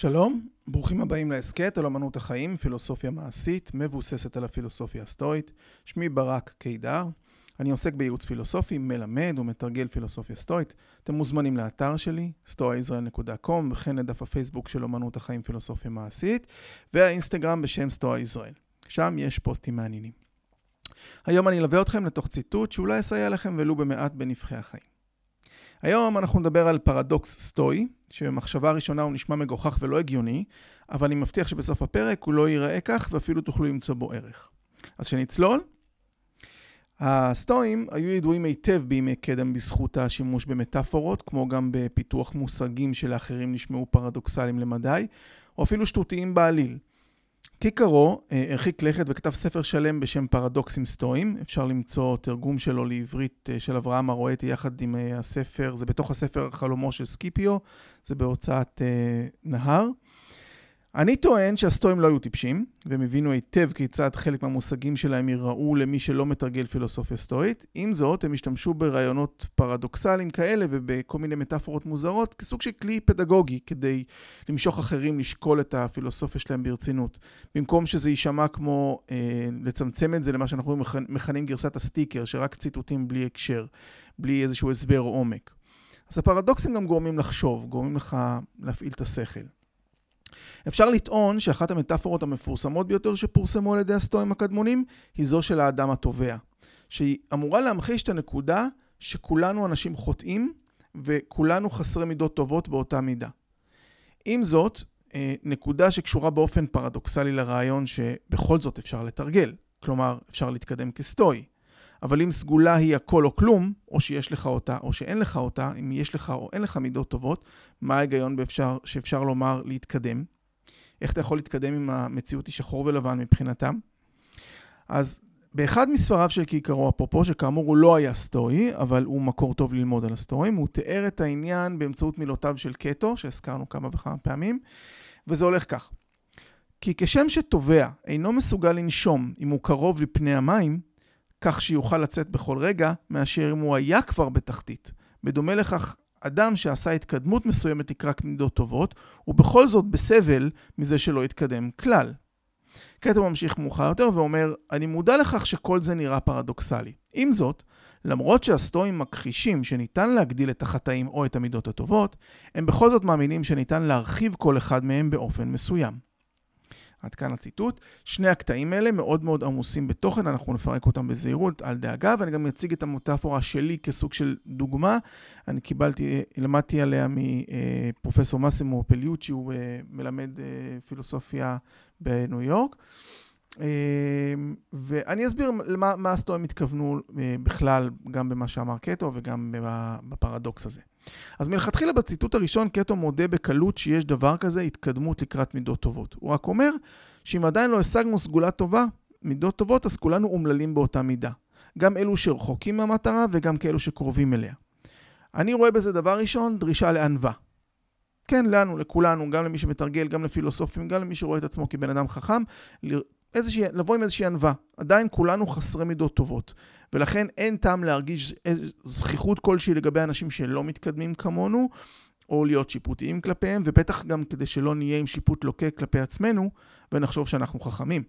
שלום, ברוכים הבאים להסכת על אמנות החיים, פילוסופיה מעשית, מבוססת על הפילוסופיה הסטואית. שמי ברק קידר, אני עוסק בייעוץ פילוסופי, מלמד ומתרגל פילוסופיה סטואית. אתם מוזמנים לאתר שלי, stoaisrael.com, וכן לדף הפייסבוק של אמנות החיים, פילוסופיה מעשית, והאינסטגרם בשם סטואה ישראל. שם יש פוסטים מעניינים. היום אני אלווה אתכם לתוך ציטוט שאולי יסייע לכם ולו במעט בנבחי החיים. היום אנחנו נדבר על פרדוקס סטואי, שבמחשבה ראשונה הוא נשמע מגוחך ולא הגיוני, אבל אני מבטיח שבסוף הפרק הוא לא ייראה כך ואפילו תוכלו למצוא בו ערך. אז שנצלול. הסטואים היו ידועים היטב בימי קדם בזכות השימוש במטאפורות, כמו גם בפיתוח מושגים שלאחרים נשמעו פרדוקסליים למדי, או אפילו שטותיים בעליל. קיקרו אה, הרחיק לכת וכתב ספר שלם בשם פרדוקסים סטואיים. אפשר למצוא תרגום שלו לעברית אה, של אברהם הרואטי יחד עם אה, הספר, זה בתוך הספר חלומו של סקיפיו, זה בהוצאת נהר. אני טוען שהסטואים לא היו טיפשים, והם הבינו היטב כיצד חלק מהמושגים שלהם יראו למי שלא מתרגל פילוסופיה סטואית. עם זאת, הם השתמשו ברעיונות פרדוקסליים כאלה ובכל מיני מטאפורות מוזרות כסוג של כלי פדגוגי כדי למשוך אחרים לשקול את הפילוסופיה שלהם ברצינות. במקום שזה יישמע כמו אה, לצמצם את זה למה שאנחנו מכנים גרסת הסטיקר, שרק ציטוטים בלי הקשר, בלי איזשהו הסבר עומק. אז הפרדוקסים גם גורמים לחשוב, גורמים לך להפעיל את השכל. אפשר לטעון שאחת המטאפורות המפורסמות ביותר שפורסמו על ידי הסטואים הקדמונים היא זו של האדם התובע, שהיא אמורה להמחיש את הנקודה שכולנו אנשים חוטאים וכולנו חסרי מידות טובות באותה מידה. עם זאת, אה, נקודה שקשורה באופן פרדוקסלי לרעיון שבכל זאת אפשר לתרגל, כלומר אפשר להתקדם כסטואי. אבל אם סגולה היא הכל או כלום, או שיש לך אותה או שאין לך אותה, אם יש לך או אין לך מידות טובות, מה ההיגיון באפשר, שאפשר לומר להתקדם? איך אתה יכול להתקדם אם המציאות היא שחור ולבן מבחינתם? אז באחד מספריו של קיקרו, אפרופו, שכאמור הוא לא היה סטואי, אבל הוא מקור טוב ללמוד על הסטואים, הוא תיאר את העניין באמצעות מילותיו של קטו, שהזכרנו כמה וכמה פעמים, וזה הולך כך: כי כשם שטובע אינו מסוגל לנשום אם הוא קרוב לפני המים, כך שיוכל לצאת בכל רגע, מאשר אם הוא היה כבר בתחתית. בדומה לכך, אדם שעשה התקדמות מסוימת לקראת מידות טובות, הוא בכל זאת בסבל מזה שלא התקדם כלל. קטע ממשיך מאוחר יותר ואומר, אני מודע לכך שכל זה נראה פרדוקסלי. עם זאת, למרות שהסטואים מכחישים שניתן להגדיל את החטאים או את המידות הטובות, הם בכל זאת מאמינים שניתן להרחיב כל אחד מהם באופן מסוים. עד כאן הציטוט. שני הקטעים האלה מאוד מאוד עמוסים בתוכן, אנחנו נפרק אותם בזהירות, אל דאגה, ואני גם אציג את המטאפורה שלי כסוג של דוגמה. אני קיבלתי, למדתי עליה מפרופסור מסימו פליוצ'י, הוא אה, מלמד אה, פילוסופיה בניו יורק. אה, ואני אסביר למה, מה הסטואים התכוונו בכלל, גם במה שאמר קטו וגם בפרדוקס הזה. אז מלכתחילה בציטוט הראשון קטו מודה בקלות שיש דבר כזה התקדמות לקראת מידות טובות. הוא רק אומר שאם עדיין לא השגנו סגולה טובה, מידות טובות, אז כולנו אומללים באותה מידה. גם אלו שרחוקים מהמטרה וגם כאלו שקרובים אליה. אני רואה בזה דבר ראשון, דרישה לענווה. כן, לנו, לכולנו, גם למי שמתרגל, גם לפילוסופים, גם למי שרואה את עצמו כבן אדם חכם, לבוא עם איזושהי ענווה. עדיין כולנו חסרי מידות טובות. ולכן אין טעם להרגיש זכיחות כלשהי לגבי אנשים שלא מתקדמים כמונו, או להיות שיפוטיים כלפיהם, ובטח גם כדי שלא נהיה עם שיפוט לוקה כלפי עצמנו, ונחשוב שאנחנו חכמים.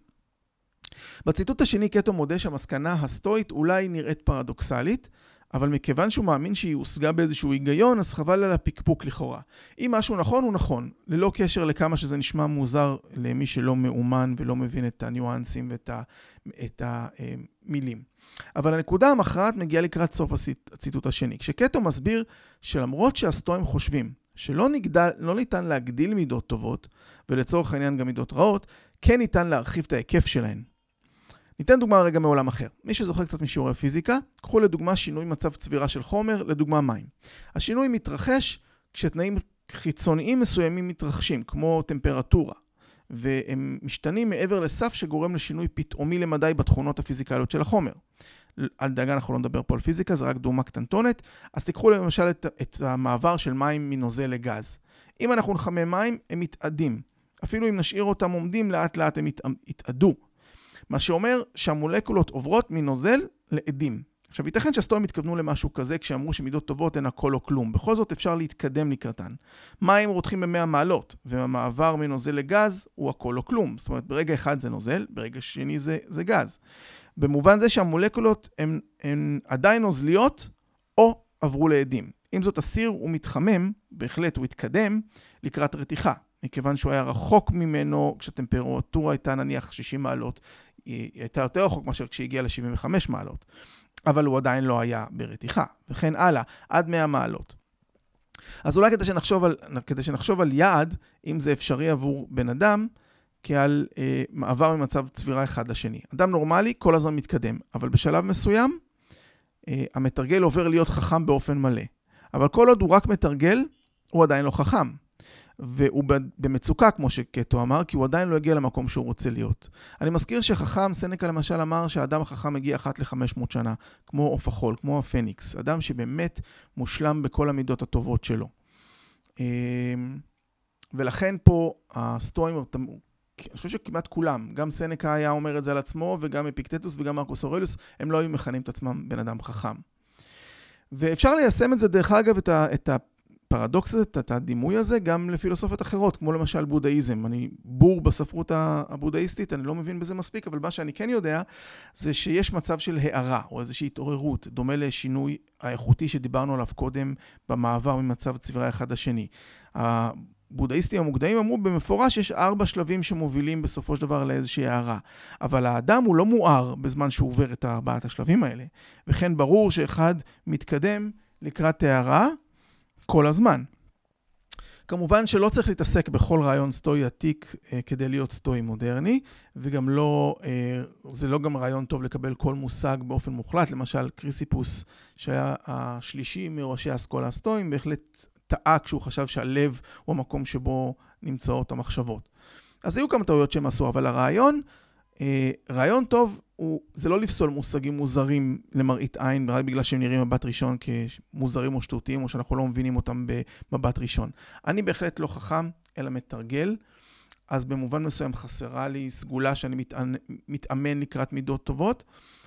בציטוט השני קטו מודה שהמסקנה הסטואית אולי נראית פרדוקסלית, אבל מכיוון שהוא מאמין שהיא הושגה באיזשהו היגיון, אז חבל על הפקפוק לכאורה. אם משהו נכון, הוא נכון, ללא קשר לכמה שזה נשמע מוזר למי שלא מאומן ולא מבין את הניואנסים ואת המילים. אבל הנקודה המכרעת מגיעה לקראת סוף הציטוט השני. כשקטו מסביר שלמרות שהסטואים חושבים שלא נגדל, לא ניתן להגדיל מידות טובות, ולצורך העניין גם מידות רעות, כן ניתן להרחיב את ההיקף שלהן. ניתן דוגמה רגע מעולם אחר. מי שזוכר קצת משיעורי פיזיקה, קחו לדוגמה שינוי מצב צבירה של חומר, לדוגמה מים. השינוי מתרחש כשתנאים חיצוניים מסוימים מתרחשים, כמו טמפרטורה, והם משתנים מעבר לסף שגורם לשינוי פתאומי למדי בתכונות הפיזיקליות של החומר. אל דאגה, אנחנו לא נדבר פה על פיזיקה, זה רק דוגמה קטנטונת. אז תיקחו למשל את, את המעבר של מים מנוזל לגז. אם אנחנו נחמם מים, הם מתאדים. אפילו אם נשאיר אותם עומדים, לאט לאט הם יתאדו. מה שאומר שהמולקולות עוברות מנוזל לעדים. עכשיו, ייתכן שהסטואים התכוונו למשהו כזה כשאמרו שמידות טובות הן הכל או כלום. בכל זאת אפשר להתקדם לקראתן. מים רותחים ב-100 מעלות, והמעבר מנוזל לגז הוא הכל או כלום. זאת אומרת, ברגע אחד זה נוזל, ברגע שני זה, זה גז. במובן זה שהמולקולות הן, הן עדיין נוזליות, או עברו לעדים. אם זאת הסיר הוא מתחמם, בהחלט הוא התקדם לקראת רתיחה. מכיוון שהוא היה רחוק ממנו, כשהטמפרטורה הייתה נניח 60 מעלות, היא הייתה יותר רחוק מאשר כשהגיעה ל-75 מעלות. אבל הוא עדיין לא היה ברתיחה, וכן הלאה, עד 100 מעלות. אז אולי כדי שנחשוב על, כדי שנחשוב על יעד, אם זה אפשרי עבור בן אדם, כעל אה, מעבר ממצב צבירה אחד לשני. אדם נורמלי כל הזמן מתקדם, אבל בשלב מסוים, אה, המתרגל עובר להיות חכם באופן מלא. אבל כל עוד הוא רק מתרגל, הוא עדיין לא חכם. והוא במצוקה, כמו שקטו אמר, כי הוא עדיין לא הגיע למקום שהוא רוצה להיות. אני מזכיר שחכם, סנקה למשל אמר שהאדם החכם מגיע אחת ל-500 שנה, כמו עוף החול, כמו הפניקס, אדם שבאמת מושלם בכל המידות הטובות שלו. אמ, ולכן פה הסטואים, אני חושב שכמעט כולם, גם סנקה היה אומר את זה על עצמו, וגם אפיקטטוס וגם מרקוס אורליוס, הם לא היו מכנים את עצמם בן אדם חכם. ואפשר ליישם את זה, דרך אגב, את, ה, את הפרדוקס הזה, את הדימוי הזה, גם לפילוסופיות אחרות, כמו למשל בודהיזם. אני בור בספרות הבודהיסטית, אני לא מבין בזה מספיק, אבל מה שאני כן יודע, זה שיש מצב של הערה, או איזושהי התעוררות, דומה לשינוי האיכותי שדיברנו עליו קודם, במעבר ממצב צבירה אחד לשני. הבודהיסטים המוקדמים אמרו במפורש שיש ארבע שלבים שמובילים בסופו של דבר לאיזושהי הערה. אבל האדם הוא לא מואר בזמן שהוא עובר את ארבעת השלבים האלה. וכן ברור שאחד מתקדם לקראת הערה כל הזמן. כמובן שלא צריך להתעסק בכל רעיון סטואי עתיק אה, כדי להיות סטואי מודרני, וגם לא, אה, זה לא גם רעיון טוב לקבל כל מושג באופן מוחלט. למשל, קריסיפוס, שהיה השלישי מראשי האסכולה הסטואיים, בהחלט טעה כשהוא חשב שהלב הוא המקום שבו נמצאות המחשבות. אז היו כמה טעויות שהם עשו, אבל הרעיון, אה, רעיון טוב, הוא, זה לא לפסול מושגים מוזרים למראית עין, רק בגלל שהם נראים במבט ראשון כמוזרים או שטותיים, או שאנחנו לא מבינים אותם במבט ראשון. אני בהחלט לא חכם, אלא מתרגל. אז במובן מסוים חסרה לי סגולה שאני מתאמן, מתאמן לקראת מידות טובות,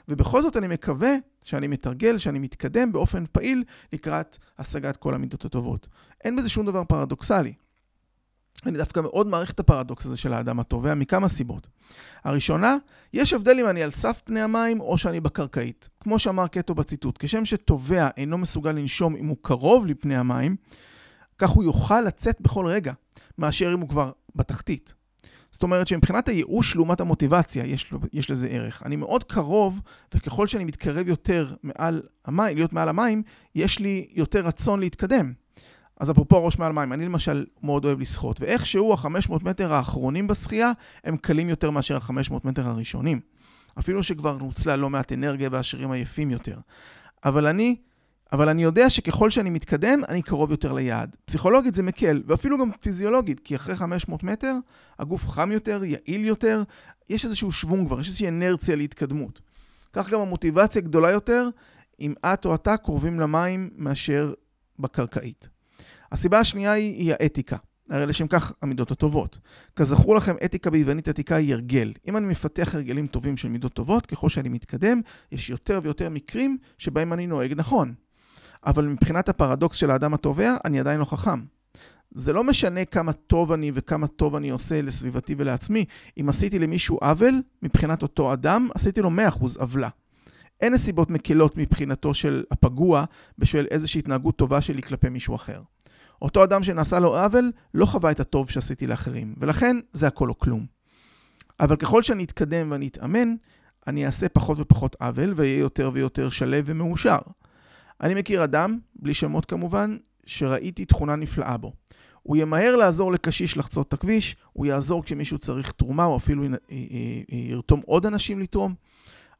ובכל זאת אני מקווה שאני מתרגל, שאני מתקדם באופן פעיל לקראת השגת כל המידות הטובות. אין בזה שום דבר פרדוקסלי. אני דווקא מאוד מעריך את הפרדוקס הזה של האדם הטובע מכמה סיבות. הראשונה, יש הבדל אם אני על סף פני המים או שאני בקרקעית. כמו שאמר קטו בציטוט, כשם שטובע אינו מסוגל לנשום אם הוא קרוב לפני המים, כך הוא יוכל לצאת בכל רגע, מאשר אם הוא כבר בתחתית. זאת אומרת שמבחינת הייאוש לעומת המוטיבציה, יש, יש לזה ערך. אני מאוד קרוב, וככל שאני מתקרב יותר מעל המים, להיות מעל המים, יש לי יותר רצון להתקדם. אז אפרופו הראש מעל מים, אני למשל מאוד אוהב לשחות, ואיכשהו ה-500 מטר האחרונים בשחייה הם קלים יותר מאשר ה-500 מטר הראשונים. אפילו שכבר נוצלה לא מעט אנרגיה והשירים עייפים יותר. אבל אני, אבל אני יודע שככל שאני מתקדם, אני קרוב יותר ליעד. פסיכולוגית זה מקל, ואפילו גם פיזיולוגית, כי אחרי 500 מטר, הגוף חם יותר, יעיל יותר, יש איזשהו שוונג כבר, יש איזושהי אנרציה להתקדמות. כך גם המוטיבציה גדולה יותר, אם את או אתה קרובים למים מאשר בקרקעית. הסיבה השנייה היא, היא האתיקה. הרי לשם כך המידות הטובות. כזכור לכם, אתיקה ביוונית עתיקה היא הרגל. אם אני מפתח הרגלים טובים של מידות טובות, ככל שאני מתקדם, יש יותר ויותר מקרים שבהם אני נוהג נכון. אבל מבחינת הפרדוקס של האדם הטובע, אני עדיין לא חכם. זה לא משנה כמה טוב אני וכמה טוב אני עושה לסביבתי ולעצמי. אם עשיתי למישהו עוול, מבחינת אותו אדם, עשיתי לו 100% עוולה. אין נסיבות מקלות מבחינתו של הפגוע בשביל איזושהי התנהגות טובה שלי כלפי מישהו אחר. אותו אדם שנעשה לו עוול, לא חווה את הטוב שעשיתי לאחרים, ולכן זה הכל או כלום. אבל ככל שאני אתקדם ואני אתאמן, אני אעשה פחות ופחות עוול, ואהיה יותר ויותר שלו ומאושר. אני מכיר אדם, בלי שמות כמובן, שראיתי תכונה נפלאה בו. הוא ימהר לעזור לקשיש לחצות את הכביש, הוא יעזור כשמישהו צריך תרומה, או אפילו ירתום עוד אנשים לתרום,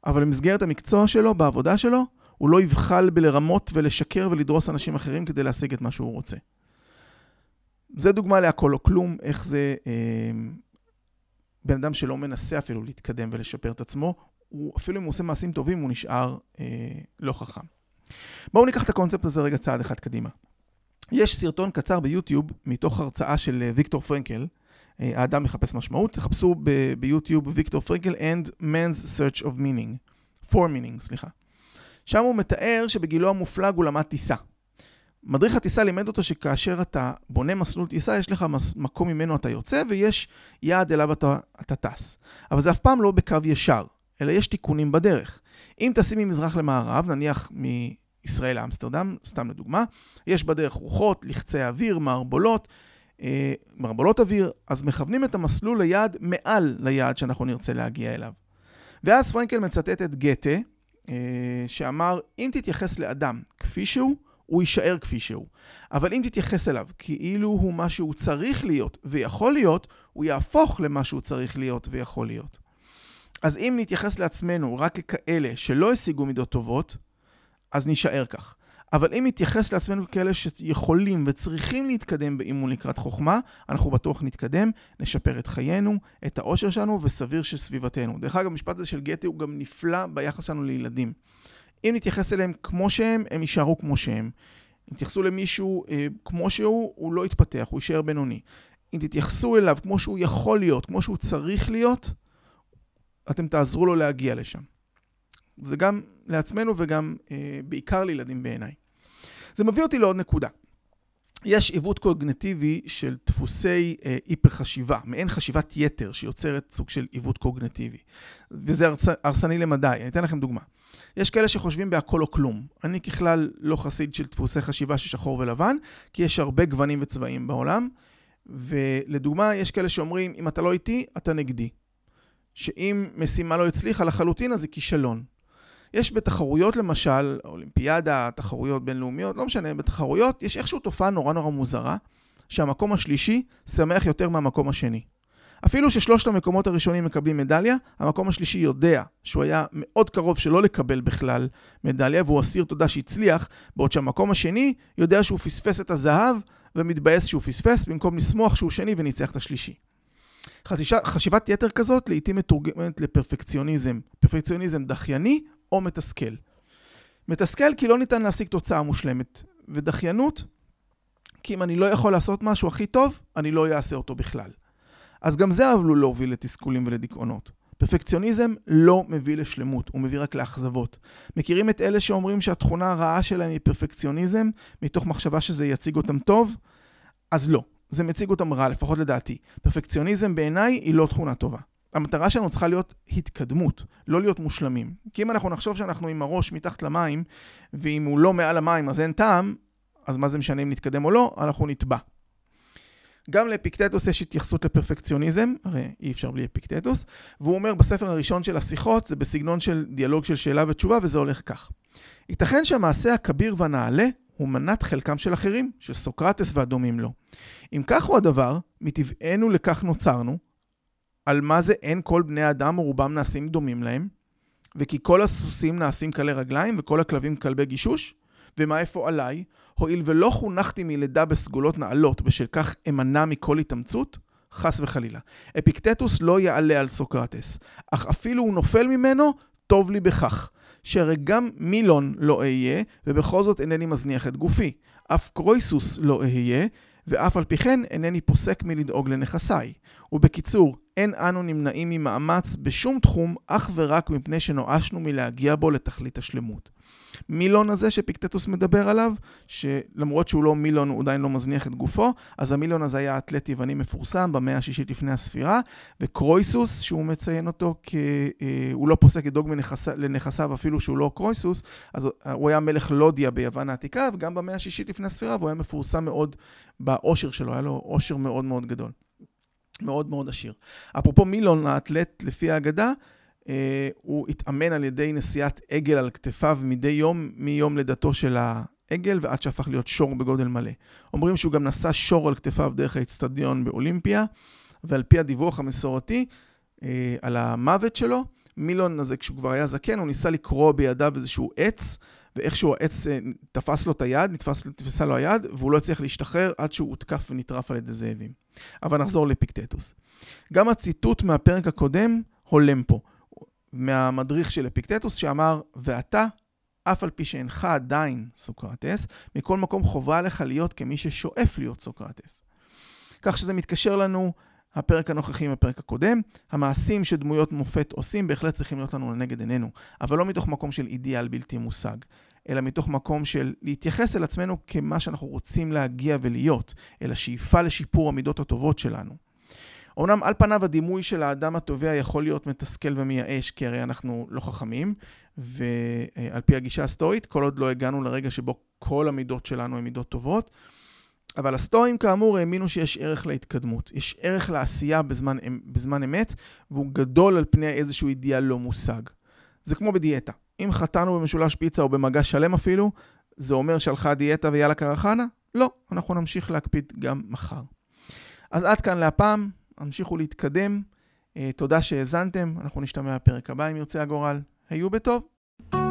אבל במסגרת המקצוע שלו, בעבודה שלו, הוא לא יבחל בלרמות ולשקר ולדרוס אנשים אחרים כדי להשיג את מה שהוא רוצה. זה דוגמה להכל או כלום, איך זה אה, בן אדם שלא מנסה אפילו להתקדם ולשפר את עצמו, הוא, אפילו אם הוא עושה מעשים טובים, הוא נשאר אה, לא חכם. בואו ניקח את הקונספט הזה רגע צעד אחד קדימה. יש סרטון קצר ביוטיוב מתוך הרצאה של אה, ויקטור פרנקל, אה, האדם מחפש משמעות, תחפשו ביוטיוב ויקטור פרנקל and man's search of meaning, for meaning, סליחה. שם הוא מתאר שבגילו המופלג הוא למד טיסה. מדריך הטיסה לימד אותו שכאשר אתה בונה מסלול טיסה, יש לך מקום ממנו אתה יוצא ויש יעד אליו אתה, אתה טס. אבל זה אף פעם לא בקו ישר, אלא יש תיקונים בדרך. אם טסים ממזרח למערב, נניח מישראל לאמסטרדם, סתם לדוגמה, יש בדרך רוחות, לחצי אוויר, מערבולות, אה, מערבולות אוויר, אז מכוונים את המסלול ליעד מעל ליעד שאנחנו נרצה להגיע אליו. ואז פרנקל מצטט את גתה, אה, שאמר, אם תתייחס לאדם כפי שהוא, הוא יישאר כפי שהוא. אבל אם תתייחס אליו כאילו הוא מה שהוא צריך להיות ויכול להיות, הוא יהפוך למה שהוא צריך להיות ויכול להיות. אז אם נתייחס לעצמנו רק ככאלה שלא השיגו מידות טובות, אז נישאר כך. אבל אם נתייחס לעצמנו ככאלה שיכולים וצריכים להתקדם באימון לקראת חוכמה, אנחנו בטוח נתקדם, נשפר את חיינו, את האושר שלנו וסביר של סביבתנו. דרך אגב, המשפט הזה של גטי הוא גם נפלא ביחס שלנו לילדים. אם נתייחס אליהם כמו שהם, הם יישארו כמו שהם. אם תתייחסו למישהו אה, כמו שהוא, הוא לא יתפתח, הוא יישאר בינוני. אם תתייחסו אליו כמו שהוא יכול להיות, כמו שהוא צריך להיות, אתם תעזרו לו להגיע לשם. זה גם לעצמנו וגם אה, בעיקר לילדים בעיניי. זה מביא אותי לעוד נקודה. יש עיוות קוגנטיבי של דפוסי אה, היפר חשיבה, מעין חשיבת יתר שיוצרת סוג של עיוות קוגנטיבי. וזה הרס, הרסני למדי. אני אתן לכם דוגמה. יש כאלה שחושבים בהכל או כלום. אני ככלל לא חסיד של דפוסי חשיבה של שחור ולבן, כי יש הרבה גוונים וצבעים בעולם. ולדוגמה, יש כאלה שאומרים, אם אתה לא איתי, אתה נגדי. שאם משימה לא הצליחה לחלוטין, אז זה כישלון. יש בתחרויות למשל, אולימפיאדה, תחרויות בינלאומיות, לא משנה, בתחרויות יש איכשהו תופעה נורא נורא מוזרה, שהמקום השלישי שמח יותר מהמקום השני. אפילו ששלושת המקומות הראשונים מקבלים מדליה, המקום השלישי יודע שהוא היה מאוד קרוב שלא לקבל בכלל מדליה, והוא אסיר תודה שהצליח, בעוד שהמקום השני יודע שהוא פספס את הזהב ומתבאס שהוא פספס, במקום לשמוח שהוא שני וניצח את השלישי. חשישה, חשיבת יתר כזאת לעיתים מתורגמת לפרפקציוניזם. פרפקציוניזם דחייני או מתסכל. מתסכל כי לא ניתן להשיג תוצאה מושלמת, ודחיינות כי אם אני לא יכול לעשות משהו הכי טוב, אני לא אעשה אותו בכלל. אז גם זה עלול להוביל לתסכולים ולדיכאונות. פרפקציוניזם לא מביא לשלמות, הוא מביא רק לאכזבות. מכירים את אלה שאומרים שהתכונה הרעה שלהם היא פרפקציוניזם, מתוך מחשבה שזה יציג אותם טוב? אז לא, זה מציג אותם רע, לפחות לדעתי. פרפקציוניזם בעיניי היא לא תכונה טובה. המטרה שלנו צריכה להיות התקדמות, לא להיות מושלמים. כי אם אנחנו נחשוב שאנחנו עם הראש מתחת למים, ואם הוא לא מעל המים אז אין טעם, אז מה זה משנה אם נתקדם או לא? אנחנו נטבע. גם לאפיקטטוס יש התייחסות לפרפקציוניזם, הרי אי אפשר בלי אפיקטטוס, והוא אומר בספר הראשון של השיחות, זה בסגנון של דיאלוג של שאלה ותשובה, וזה הולך כך. ייתכן שהמעשה הכביר והנעלה הוא מנת חלקם של אחרים, של סוקרטס והדומים לו. אם כך הוא הדבר, מטבענו לכך נוצרנו, על מה זה אין כל בני אדם ורובם נעשים דומים להם, וכי כל הסוסים נעשים קלי רגליים וכל הכלבים כלבי גישוש, ומה איפה עליי, הואיל ולא חונכתי מלידה בסגולות נעלות, בשל כך אמנע מכל התאמצות, חס וחלילה. אפיקטטוס לא יעלה על סוקרטס, אך אפילו הוא נופל ממנו, טוב לי בכך. שהרי גם מילון לא אהיה, ובכל זאת אינני מזניח את גופי. אף קרויסוס לא אהיה, ואף על פי כן אינני פוסק מלדאוג לנכסיי. ובקיצור, אין אנו נמנעים ממאמץ בשום תחום, אך ורק מפני שנואשנו מלהגיע בו לתכלית השלמות. מילון הזה שפיקטטוס מדבר עליו, שלמרות שהוא לא מילון, הוא עדיין לא מזניח את גופו, אז המילון הזה היה אתלט יווני מפורסם במאה השישית לפני הספירה, וקרויסוס, שהוא מציין אותו כ... אה, הוא לא פוסק לדאוג מנכס... לנכסיו אפילו שהוא לא קרויסוס, אז הוא היה מלך לודיה ביוון העתיקה, וגם במאה השישית לפני הספירה, והוא היה מפורסם מאוד בעושר שלו, היה לו עושר מאוד מאוד גדול. מאוד מאוד עשיר. אפרופו מילון, האתלט לפי האגדה, הוא התאמן על ידי נשיאת עגל על כתפיו מדי יום, מיום לידתו של העגל ועד שהפך להיות שור בגודל מלא. אומרים שהוא גם נשא שור על כתפיו דרך האצטדיון באולימפיה, ועל פי הדיווח המסורתי אה, על המוות שלו, מילון הזה, כשהוא כבר היה זקן, הוא ניסה לקרוא בידיו איזשהו עץ, ואיכשהו העץ אה, תפס לו את היד, נתפס, נתפסה לו היד, והוא לא הצליח להשתחרר עד שהוא הותקף ונטרף על ידי זאבים. אבל נחזור לפיקטטוס. גם הציטוט מהפרק הקודם הולם פה. מהמדריך של אפיקטטוס שאמר, ואתה, אף על פי שאינך עדיין סוקרטס, מכל מקום חובה עליך להיות כמי ששואף להיות סוקרטס. כך שזה מתקשר לנו הפרק הנוכחי מהפרק הקודם, המעשים שדמויות מופת עושים בהחלט צריכים להיות לנו לנגד עינינו, אבל לא מתוך מקום של אידיאל בלתי מושג, אלא מתוך מקום של להתייחס אל עצמנו כמה שאנחנו רוצים להגיע ולהיות, אל השאיפה לשיפור המידות הטובות שלנו. אמנם על פניו הדימוי של האדם התובע יכול להיות מתסכל ומייאש, כי הרי אנחנו לא חכמים, ועל פי הגישה הסטואית, כל עוד לא הגענו לרגע שבו כל המידות שלנו הן מידות טובות, אבל הסטואים כאמור האמינו שיש ערך להתקדמות, יש ערך לעשייה בזמן, בזמן אמת, והוא גדול על פני איזשהו אידיאל לא מושג. זה כמו בדיאטה. אם חטאנו במשולש פיצה או במגע שלם אפילו, זה אומר שהלכה דיאטה ויאללה קרחנה? לא, אנחנו נמשיך להקפיד גם מחר. אז עד כאן להפעם, המשיכו להתקדם. תודה שהאזנתם, אנחנו נשתמע בפרק הבא אם ירצה הגורל. היו בטוב.